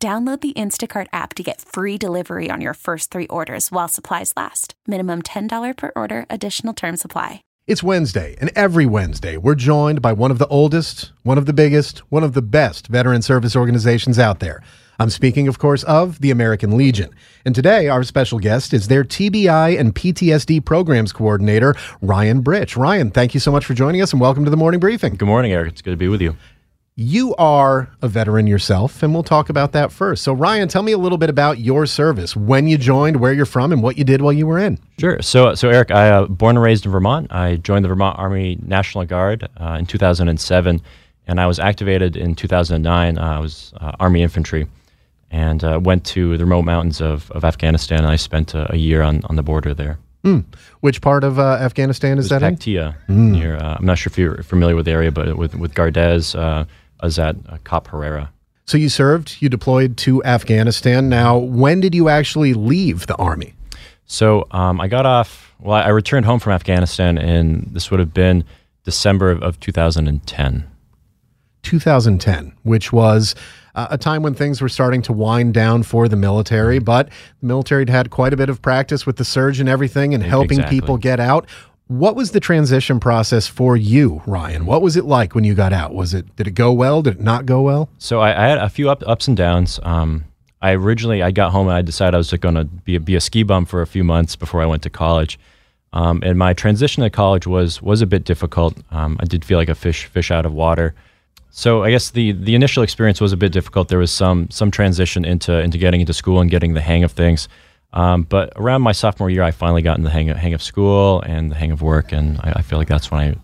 Download the Instacart app to get free delivery on your first three orders while supplies last. Minimum $10 per order, additional term supply. It's Wednesday, and every Wednesday, we're joined by one of the oldest, one of the biggest, one of the best veteran service organizations out there. I'm speaking, of course, of the American Legion. And today, our special guest is their TBI and PTSD programs coordinator, Ryan Britch. Ryan, thank you so much for joining us and welcome to the morning briefing. Good morning, Eric. It's good to be with you. You are a veteran yourself, and we'll talk about that first. So, Ryan, tell me a little bit about your service, when you joined, where you're from, and what you did while you were in. Sure. So, so Eric, I uh, born and raised in Vermont. I joined the Vermont Army National Guard uh, in 2007, and I was activated in 2009. Uh, I was uh, Army infantry, and uh, went to the remote mountains of, of Afghanistan. And I spent a, a year on, on the border there. Mm. Which part of uh, Afghanistan is that Paktia. Mm. Near, I'm not sure if you're familiar with the area, but with with Gardez Was at uh, Herrera. So you served, you deployed to Afghanistan. Now, when did you actually leave the army? So um, I got off. Well, I returned home from Afghanistan, and this would have been December of 2010. 2010, which was uh, a time when things were starting to wind down for the military, but the military had had quite a bit of practice with the surge and everything and helping exactly. people get out. What was the transition process for you, Ryan? What was it like when you got out? Was it did it go well? Did it not go well? So I, I had a few up, ups and downs. Um, I originally I got home and I decided I was going to be a, be a ski bum for a few months before I went to college. Um, and my transition to college was was a bit difficult. Um, I did feel like a fish fish out of water. So I guess the the initial experience was a bit difficult. There was some some transition into into getting into school and getting the hang of things. Um, but around my sophomore year, I finally got in the hang of, hang of school and the hang of work, and I, I feel like that's when I,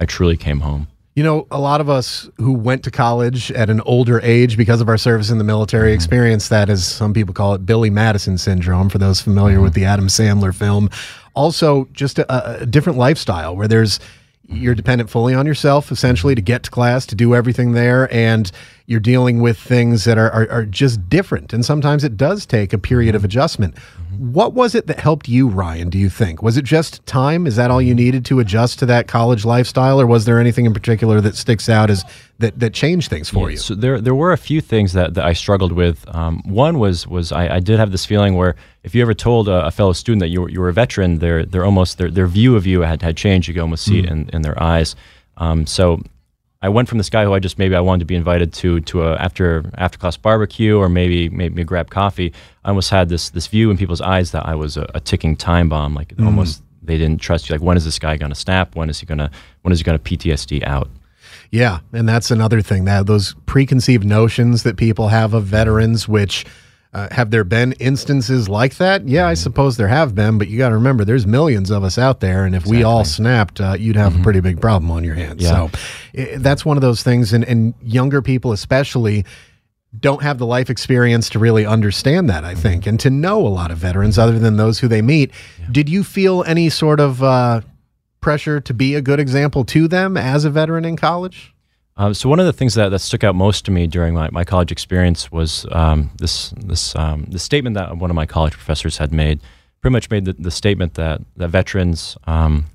I truly came home. You know, a lot of us who went to college at an older age because of our service in the military mm-hmm. experience that, as some people call it, Billy Madison syndrome, for those familiar mm-hmm. with the Adam Sandler film. Also, just a, a different lifestyle where there's you're dependent fully on yourself essentially to get to class to do everything there and you're dealing with things that are, are, are just different and sometimes it does take a period of adjustment what was it that helped you ryan do you think was it just time is that all you needed to adjust to that college lifestyle or was there anything in particular that sticks out as that, that changed things for yeah, you so there, there were a few things that, that i struggled with um, one was was I, I did have this feeling where if you ever told a, a, fellow student that you were, you were a veteran, their their almost their, their view of you had, had changed. You could almost see mm. it in, in their eyes. Um, so I went from this guy who I just maybe I wanted to be invited to to a after after class barbecue or maybe maybe grab coffee. I almost had this this view in people's eyes that I was a, a ticking time bomb. Like mm. almost they didn't trust you. Like when is this guy going to snap? When is he going to when is he going to PTSD out? Yeah, and that's another thing that those preconceived notions that people have of veterans, which uh, have there been instances like that? Yeah, I suppose there have been, but you got to remember there's millions of us out there, and if exactly. we all snapped, uh, you'd have mm-hmm. a pretty big problem on your hands. Yeah. So it, that's one of those things, and, and younger people especially don't have the life experience to really understand that, I think, and to know a lot of veterans other than those who they meet. Yeah. Did you feel any sort of uh, pressure to be a good example to them as a veteran in college? Um, so one of the things that, that stuck out most to me during my, my college experience was um, this this um, the statement that one of my college professors had made. Pretty much made the, the statement that that veterans um,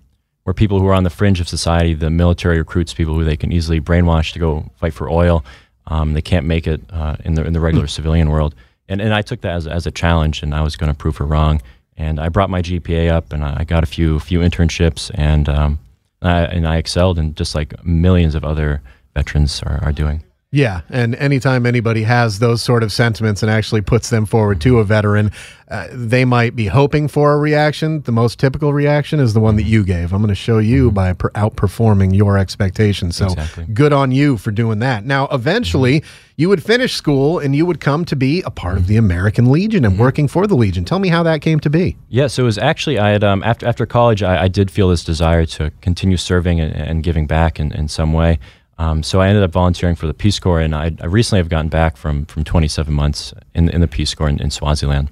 were people who are on the fringe of society. The military recruits people who they can easily brainwash to go fight for oil. Um, they can't make it uh, in the in the regular civilian world. And and I took that as as a challenge, and I was going to prove her wrong. And I brought my GPA up, and I got a few few internships, and um, I, and I excelled, and just like millions of other veterans are, are doing. Yeah, and anytime anybody has those sort of sentiments and actually puts them forward to a veteran, uh, they might be hoping for a reaction. The most typical reaction is the one that you gave. I'm going to show you mm-hmm. by per- outperforming your expectations. So exactly. good on you for doing that. Now, eventually, mm-hmm. you would finish school and you would come to be a part of the American Legion and mm-hmm. working for the Legion. Tell me how that came to be. Yeah, so it was actually I had um, after after college, I, I, did feel this desire to continue serving and, and giving back in, in some way. Um, so I ended up volunteering for the Peace Corps, and I, I recently have gotten back from from 27 months in in the Peace Corps in, in Swaziland.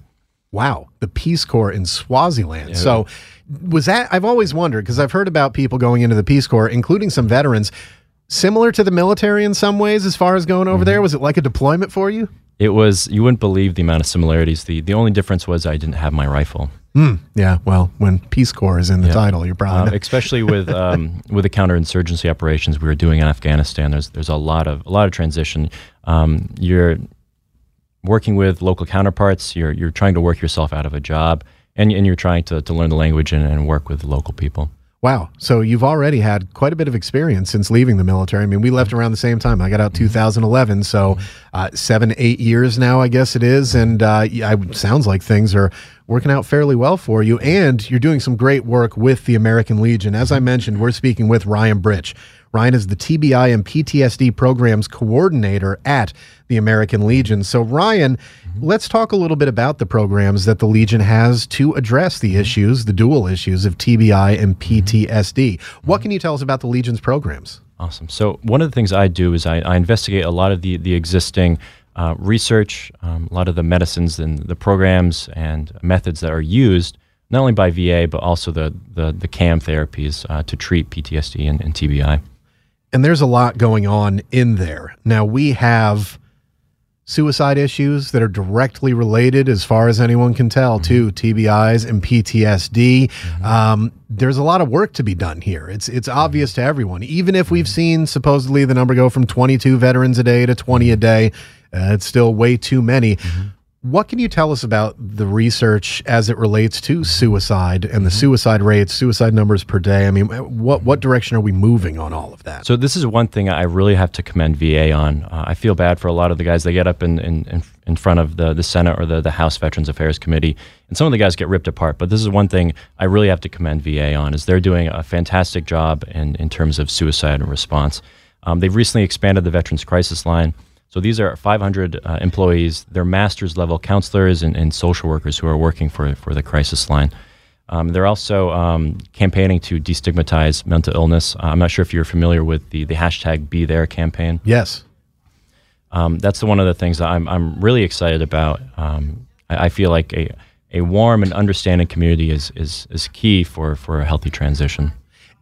Wow, the Peace Corps in Swaziland. Yeah. So was that I've always wondered because I've heard about people going into the Peace Corps, including some veterans, similar to the military in some ways as far as going over mm-hmm. there. Was it like a deployment for you? It was. You wouldn't believe the amount of similarities. the The only difference was I didn't have my rifle. Mm, yeah, well, when Peace Corps is in the yeah. title, you're probably uh, especially with um, with the counterinsurgency operations we were doing in Afghanistan. There's there's a lot of a lot of transition. Um, you're working with local counterparts. You're you're trying to work yourself out of a job, and and you're trying to to learn the language and, and work with local people. Wow. So you've already had quite a bit of experience since leaving the military. I mean, we left around the same time. I got out 2011. So uh, seven, eight years now, I guess it is. And uh, sounds like things are working out fairly well for you. And you're doing some great work with the American Legion. As I mentioned, we're speaking with Ryan Britch. Ryan is the TBI and PTSD programs coordinator at the American Legion. So, Ryan, mm-hmm. let's talk a little bit about the programs that the Legion has to address the issues, the dual issues of TBI and PTSD. What can you tell us about the Legion's programs? Awesome. So, one of the things I do is I, I investigate a lot of the, the existing uh, research, um, a lot of the medicines and the programs and methods that are used not only by VA but also the the, the CAM therapies uh, to treat PTSD and, and TBI and there's a lot going on in there. Now we have suicide issues that are directly related, as far as anyone can tell, mm-hmm. to TBIs and PTSD. Mm-hmm. Um, there's a lot of work to be done here. It's it's obvious to everyone. Even if we've mm-hmm. seen supposedly the number go from 22 veterans a day to 20 a day, uh, it's still way too many. Mm-hmm. What can you tell us about the research as it relates to suicide and the mm-hmm. suicide rates, suicide numbers per day? I mean, what what direction are we moving on all of that? So this is one thing I really have to commend VA on. Uh, I feel bad for a lot of the guys. They get up in, in, in front of the, the Senate or the, the House Veterans Affairs Committee, and some of the guys get ripped apart. But this is one thing I really have to commend VA on is they're doing a fantastic job in, in terms of suicide and response. Um, they've recently expanded the Veterans Crisis Line. So these are 500 uh, employees. They're master's level counselors and, and, social workers who are working for, for the crisis line. Um, they're also um, campaigning to destigmatize mental illness. Uh, I'm not sure if you're familiar with the, the hashtag Be There campaign. Yes. Um, that's one of the things that I'm, I'm really excited about. Um, I, I, feel like a, a warm and understanding community is, is, is key for, for a healthy transition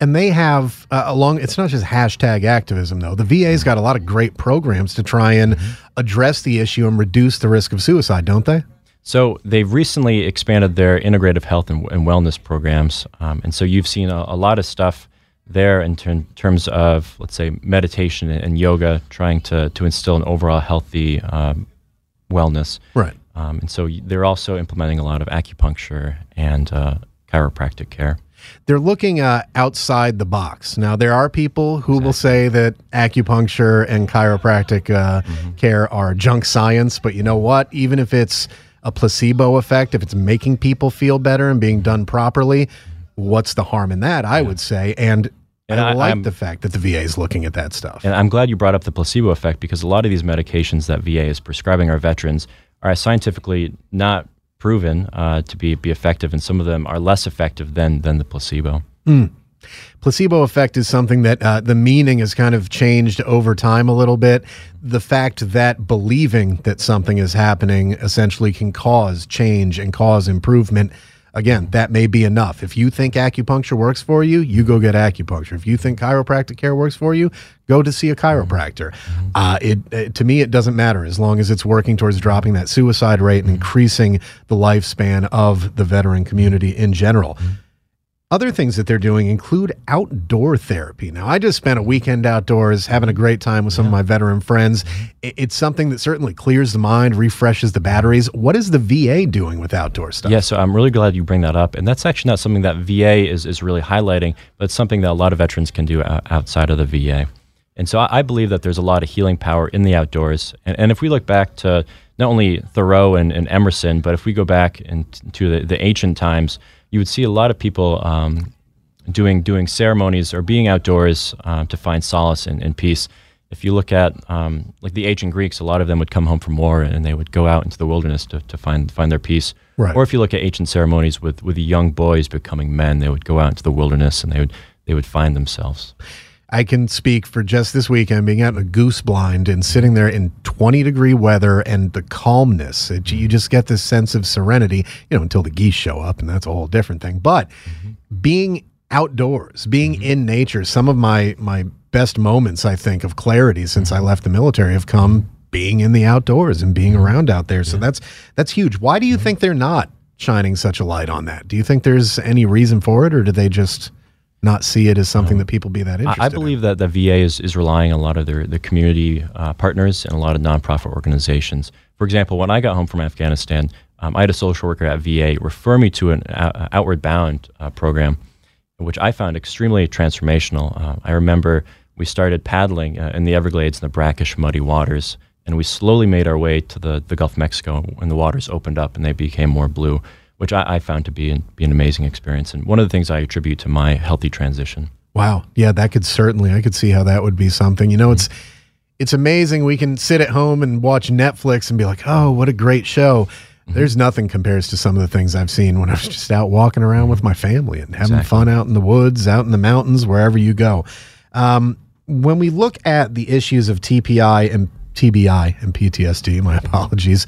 and they have uh, along it's not just hashtag activism though. The va's got a lot of great programs to try and mm-hmm. address the issue and reduce the risk of suicide don't they? So they've recently expanded their integrative health and, and wellness programs um, and so you've seen a, a lot of stuff there in ter- terms of let's say meditation and yoga trying to, to instill an overall healthy um, wellness. Right. Um, and so they're also implementing a lot of acupuncture and uh, chiropractic care they're looking uh, outside the box. Now, there are people who exactly. will say that acupuncture and chiropractic uh, mm-hmm. care are junk science, but you know what? Even if it's a placebo effect, if it's making people feel better and being done properly, what's the harm in that? I yeah. would say. And and I, like I'm, the fact that the VA is looking at that stuff. And I'm glad you brought up the placebo effect because a lot of these medications that VA is prescribing our veterans are scientifically not proven uh, to be, be effective, and some of them are less effective than, than the placebo. Mm. Placebo effect is something that uh, the meaning has kind of changed over time a little bit. The fact that believing that something is happening essentially can cause change and cause improvement Again, that may be enough. If you think acupuncture works for you, you go get acupuncture. If you think chiropractic care works for you, go to see a chiropractor. Mm-hmm. Uh, it, it, to me, it doesn't matter as long as it's working towards dropping that suicide rate and mm-hmm. increasing the lifespan of the veteran community in general. Other things that they're doing include outdoor therapy. Now, I just spent a weekend outdoors having a great time with some yeah. of my veteran friends. It's something that certainly clears the mind, refreshes the batteries. What is the VA doing with outdoor stuff? Yeah, so I'm really glad you bring that up. And that's actually not something that VA is, is really highlighting, but it's something that a lot of veterans can do outside of the VA. And so I believe that there's a lot of healing power in the outdoors. And, and if we look back to not only Thoreau and, and Emerson, but if we go back into the, the ancient times, you would see a lot of people um, doing doing ceremonies or being outdoors uh, to find solace and, and, peace. If you look at um, like the ancient Greeks, a lot of them would come home from war and they would go out into the wilderness to, to find find their peace. Right. Or if you look at ancient ceremonies with with young boys becoming men, they would go out into the wilderness and they would they would find themselves. I can speak for just this weekend being out in a goose blind and sitting there in 20 degree weather and the calmness. It, you just get this sense of serenity, you know, until the geese show up, and that's a whole different thing. But mm-hmm. being outdoors, being mm-hmm. in nature, some of my my best moments, I think, of clarity since I left the military have come being in the outdoors and being mm-hmm. around out there. So yeah. that's that's huge. Why do you mm-hmm. think they're not shining such a light on that? Do you think there's any reason for it, or do they just not see it as something that people be that interested. I, I believe in. that the VA is, is relying on a lot of their, their community uh, partners and a lot of nonprofit organizations. For example, when I got home from Afghanistan, um, I had a social worker at VA refer me to an uh, Outward Bound uh, program, which I found extremely transformational. Uh, I remember we started paddling uh, in the Everglades in the brackish, muddy waters, and we slowly made our way to the, the Gulf of Mexico when the waters opened up and they became more blue which I, I found to be an, be an amazing experience. And one of the things I attribute to my healthy transition. Wow. Yeah, that could certainly, I could see how that would be something. You know, mm-hmm. it's, it's amazing. We can sit at home and watch Netflix and be like, oh, what a great show. Mm-hmm. There's nothing compares to some of the things I've seen when I was just out walking around with my family and having exactly. fun out in the woods, out in the mountains, wherever you go. Um, when we look at the issues of TPI and TBI and PTSD, my apologies,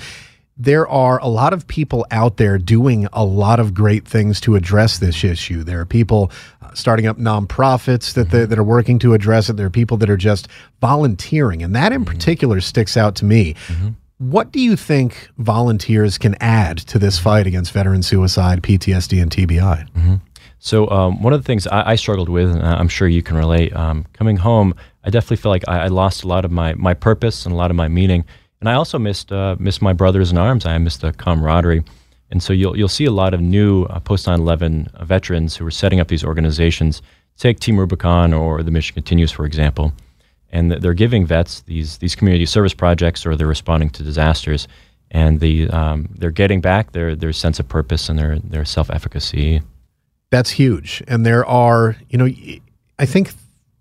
there are a lot of people out there doing a lot of great things to address this issue. There are people uh, starting up nonprofits that, mm-hmm. that are working to address it. There are people that are just volunteering. And that in mm-hmm. particular sticks out to me. Mm-hmm. What do you think volunteers can add to this fight against veteran suicide, PTSD, and TBI? Mm-hmm. So, um, one of the things I, I, struggled with, and I'm sure you can relate, um, coming home, I definitely feel like I, I lost a lot of my, my purpose and a lot of my meaning and I also missed uh, missed my brothers in arms. I missed the camaraderie. And so you'll you'll see a lot of new uh, post 9/11 uh, veterans who are setting up these organizations. Take Team Rubicon or the Mission Continues, for example, and they're giving vets these these community service projects, or they're responding to disasters, and the um, they're getting back their their sense of purpose and their their self efficacy. That's huge. And there are, you know, I think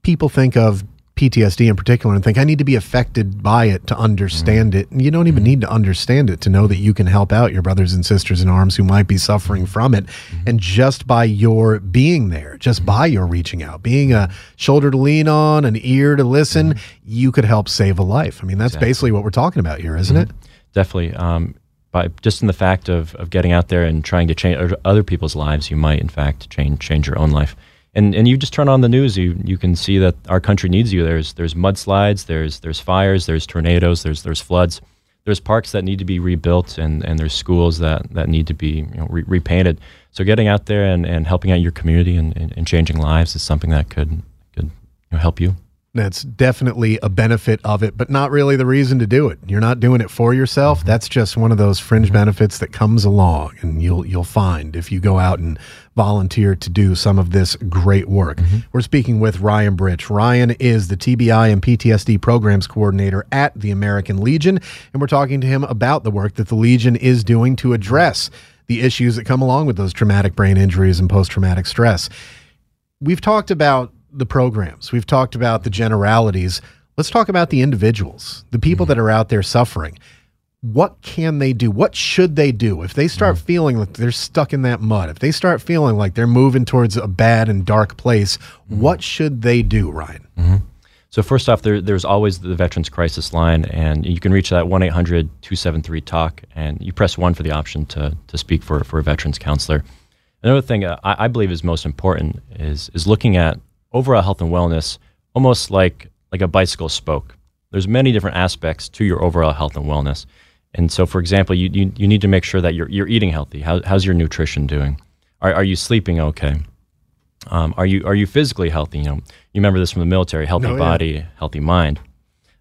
people think of PTSD in particular and think I need to be affected by it to understand mm-hmm. it. And you don't even mm-hmm. need to understand it to know that you can help out your brothers and sisters in arms who might be suffering from it. Mm-hmm. And just by your being there, just by your reaching out, being a shoulder to lean on, an ear to listen, you could help save a life. I mean, that's exactly. basically what we're talking about here, isn't it? Definitely. Um, by just in the fact of, of getting out there and trying to change other people's lives, you might in fact change change your own life and and you just turn on the news, you you can see that our country needs you. There's there's mudslides, there's there's fires, there's tornadoes, there's there's floods, there's parks that need to be rebuilt, and and there's schools that that need to be you know, re- repainted. So getting out there and, and helping out your community and, and, and changing lives is something that could could you know, help you. That's definitely a benefit of it, but not really the reason to do it. You're not doing it for yourself. That's just one of those fringe benefits that comes along, and you'll you'll find if you go out and volunteer to do some of this great work. Mm-hmm. We're speaking with Ryan Britch. Ryan is the TBI and PTSD programs coordinator at the American Legion, and we're talking to him about the work that the Legion is doing to address the issues that come along with those traumatic brain injuries and post traumatic stress. We've talked about the programs. We've talked about the generalities. Let's talk about the individuals, the people mm-hmm. that are out there suffering. What can they do? What should they do if they start mm-hmm. feeling like they're stuck in that mud? If they start feeling like they're moving towards a bad and dark place, mm-hmm. what should they do, Ryan? Mm-hmm. So first off, there, there's always the Veterans Crisis Line, and you can reach that 1-800-273-TALK, and you press 1 for the option to, to speak for, for a veterans counselor. Another thing uh, I, I, believe is most important is, is looking at overall health and wellness almost like like a bicycle spoke. There's many different aspects to your overall health and wellness. And so, for example, you, you, you need to make sure that you're, you're eating healthy. How, how's your nutrition doing? Are, are you sleeping okay? Um, are you are you physically healthy? You know, you remember this from the military: healthy oh, body, yeah. healthy mind.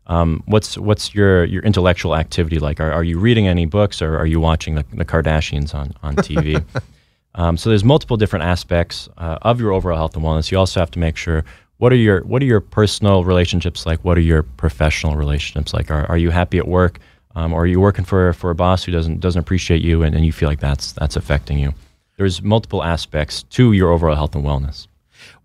Um, what's what's your your intellectual activity like? Are, are you reading any books, or are you watching the, the Kardashians on on TV? Um, so there's multiple different aspects uh, of your overall health and wellness. You also have to make sure what are your what are your personal relationships like? What are your professional relationships like? Are, are you happy at work? Um, or are you working for for a boss who doesn't doesn't appreciate you and, and you feel like that's that's affecting you? There's multiple aspects to your overall health and wellness.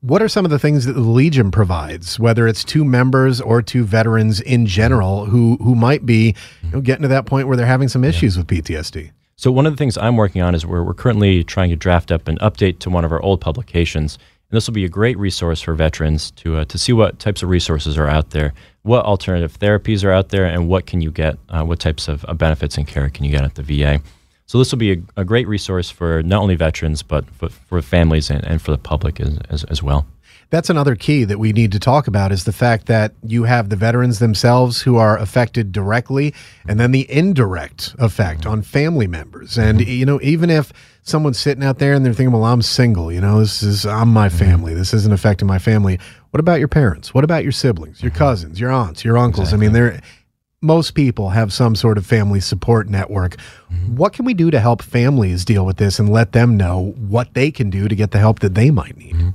What are some of the things that the Legion provides, whether it's to members or to veterans in general who who might be you know, getting to that point where they're having some issues yeah. with PTSD? So one of the things I'm working on is we're, we're currently trying to draft up an update to one of our old publications, And this will be a great resource for veterans to uh, to see what types of resources are out there, what alternative therapies are out there, and what can you get, uh, what types of uh, benefits and care can you get at the VA. So this will be a, a great resource for not only veterans but for, for families and, and for the public as, as, as well. That's another key that we need to talk about is the fact that you have the veterans themselves who are affected directly and then the indirect effect on family members. And, you know, even if someone's sitting out there and they're thinking, well, I'm single, you know, this is, I'm my family. This isn't affecting my family. What about your parents? What about your siblings, your cousins, your aunts, your uncles? Exactly. I mean, they're, most people have some sort of family support network. Mm-hmm. What can we do to help families deal with this and let them know what they can do to get the help that they might need? Mm-hmm.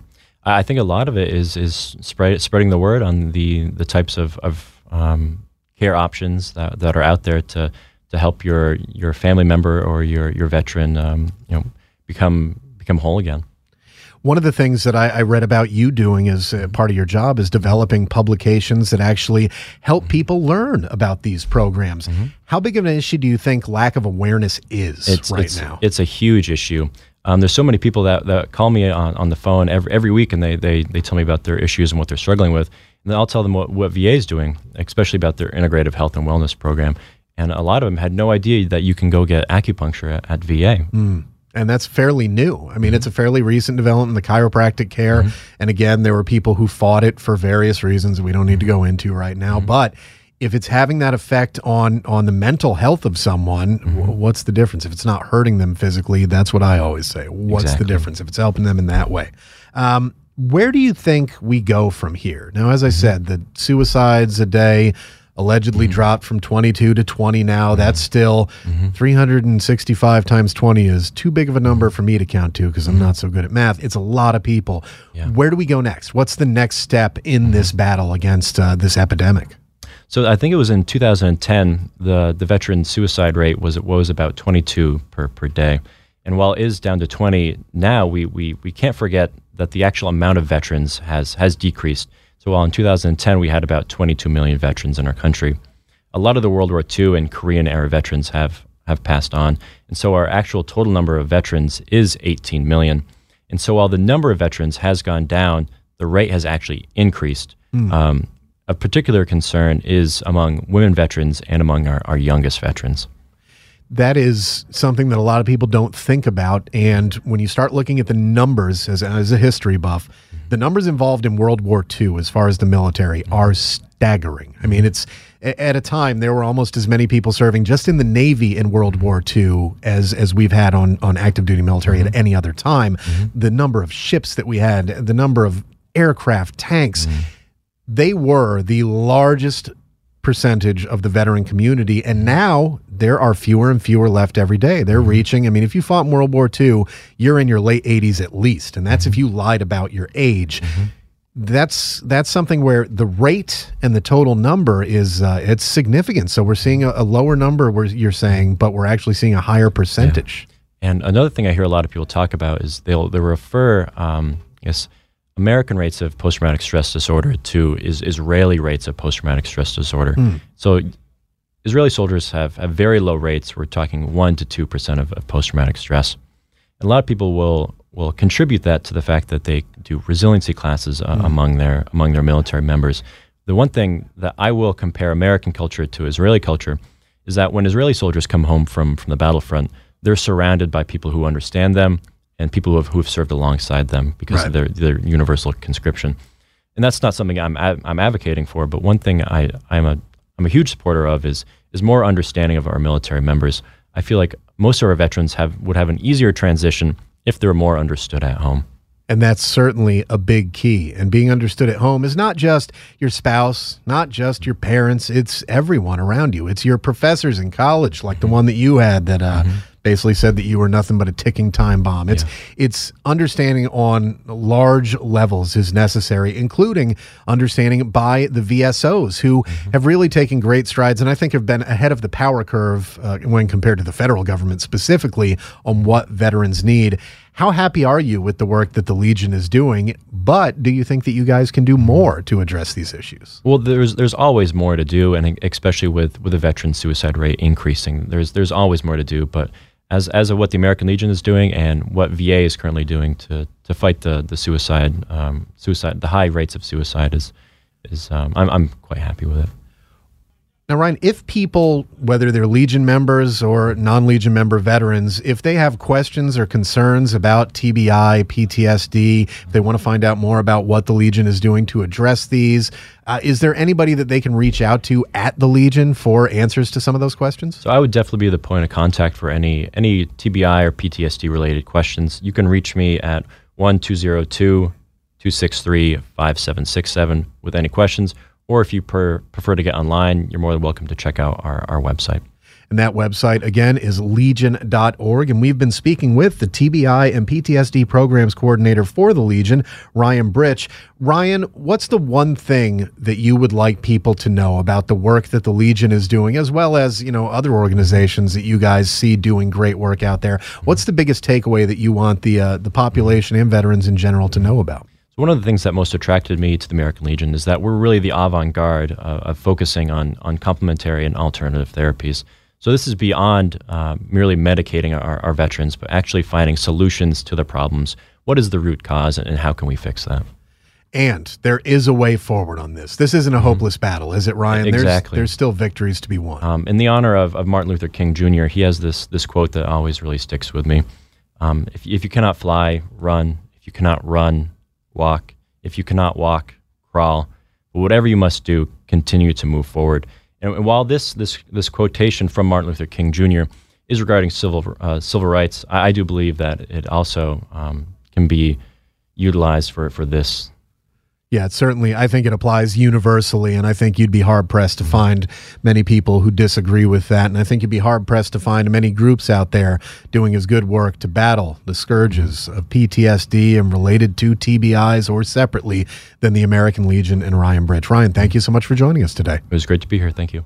I think a lot of it is is spread, spreading the word on the the types of, of um, care options that, that are out there to to help your your family member or your your veteran um, you know become become whole again. One of the things that I, I read about you doing as part of your job is developing publications that actually help people learn about these programs. Mm-hmm. How big of an issue do you think lack of awareness is it's, right it's, now? It's a huge issue. Um, there's so many people that, that call me on, on the phone every, every week and they, they, they tell me about their issues and what they're struggling with. And then I'll tell them what, what VA is doing, especially about their integrative health and wellness program. And a lot of them had no idea that you can go get acupuncture at, at VA. Mm. And that's fairly new. I mean, mm-hmm. it's a fairly recent development, the chiropractic care. Mm-hmm. And again, there were people who fought it for various reasons we don't need to go into right now. Mm-hmm. But if it's having that effect on on the mental health of someone, mm-hmm. what's the difference? If it's not hurting them physically, that's what I always say. What's exactly. the difference if it's helping them in that way? Um, where do you think we go from here? Now, as I mm-hmm. said, the suicides a day allegedly mm-hmm. dropped from 22 to 20 now. Mm-hmm. That's still mm-hmm. 365 times 20 is too big of a number for me to count to because I'm not so good at math. It's a lot of people. Yeah. Where do we go next? What's the next step in this battle against uh, this epidemic? So I think it was in 2010 the the veteran suicide rate was was about 22 per per day, and while it is down to 20 now, we we we can't forget that the actual amount of veterans has has decreased. So while in 2010 we had about 22 million veterans in our country, a lot of the World War II and Korean era veterans have have passed on, and so our actual total number of veterans is 18 million. And so while the number of veterans has gone down, the rate has actually increased. Mm. Um, a particular concern is among women veterans and among our, our youngest veterans. That is something that a lot of people don't think about. And when you start looking at the numbers as, as a history buff, the numbers involved in World War II, as far as the military, are staggering. I mean, it's at a time there were almost as many people serving just in the Navy in World War II as as we've had on on active duty military mm-hmm. at any other time. Mm-hmm. The number of ships that we had, the number of aircraft, tanks. Mm-hmm they were the largest percentage of the veteran community. And now there are fewer and fewer left every day. They're mm-hmm. reaching, I mean, if you fought in World War II, you're in your late 80s at least. And that's mm-hmm. if you lied about your age. Mm-hmm. That's that's something where the rate and the total number is uh, it's significant. So we're seeing a, a, lower number where you're saying, but we're actually seeing a higher percentage. Yeah. And another thing I hear a lot of people talk about is they'll they refer, um, yes, American rates of post traumatic stress disorder to is Israeli rates of post traumatic stress disorder. Mm. So Israeli soldiers have, have very low rates. We're talking one to two percent of, of post traumatic stress. And a lot of people will will contribute that to the fact that they do resiliency classes uh, mm. among their among their military members. The one thing that I will compare American culture to Israeli culture is that when Israeli soldiers come home from from the battlefront, they're surrounded by people who understand them, and people who have, who have served alongside them because right. of their, their universal conscription. And that's not something I'm, I'm advocating for, but one thing I, I'm, a, I'm a huge supporter of is, is more understanding of our military members. I feel like most of our veterans have, would have an easier transition if they're more understood at home. And that's certainly a big key. And being understood at home is not just your spouse, not just your parents, it's everyone around you. It's your professors in college, like the one that you had that uh, mm-hmm basically said that you were nothing but a ticking time bomb. It's yeah. it's understanding on large levels is necessary, including understanding by the VSOs who mm-hmm. have really taken great strides and I think have been ahead of the power curve uh, when compared to the federal government specifically on what veterans need. How happy are you with the work that the Legion is doing? But do you think that you guys can do more to address these issues? Well, there's there's always more to do, and especially with with the veteran suicide rate increasing, there's there's always more to do. But as as of what the American Legion is doing and what VA is currently doing to to fight the the suicide um, suicide the high rates of suicide is is um, I'm I'm quite happy with it. Now, Ryan, if people, whether they're Legion members or non Legion member veterans, if they have questions or concerns about TBI, PTSD, if they want to find out more about what the Legion is doing to address these, uh, is there anybody that they can reach out to at the Legion for answers to some of those questions? So I would definitely be the point of contact for any any TBI or PTSD related questions. You can reach me at 1202 263 5767 with any questions or if you per, prefer to get online, you're more than welcome to check out our, our website. And that website, again, is legion.org. And we've been speaking with the TBI and PTSD programs coordinator for the Legion, Ryan Britch. Ryan, what's the one thing that you would like people to know about the work that the Legion is doing, as well as, you know, other organizations that you guys see doing great work out there? What's the biggest takeaway that you want the, uh, the population and veterans in general to know about? So one of the things that most attracted me to the American Legion is that we're really the avant-garde uh, of focusing on on complementary and alternative therapies. So this is beyond uh, merely medicating our, our, veterans, but actually finding solutions to the problems. What is the root cause, and how can we fix that? And there is a way forward on this. This isn't a mm-hmm. hopeless battle, is it, Ryan? Exactly. There's, there's still victories to be won. Um, in the honor of, of Martin Luther King Jr., he has this this quote that always really sticks with me. Um, if, if you cannot fly, run. If you cannot run, walk. If you cannot walk, crawl. But whatever you must do, continue to move forward. And, and while this, this, this quotation from Martin Luther King Jr. is regarding civil, uh, civil rights, I, I, do believe that it also um, can be utilized for, for this yeah, certainly. I think it applies universally, and I think you'd be hard pressed to find many people who disagree with that. And I think you'd be hard pressed to find many groups out there doing as good work to battle the scourges of PTSD and related to TBIs or separately than the American Legion and Ryan Britch. Ryan, thank you so much for joining us today. It was great to be here. Thank you.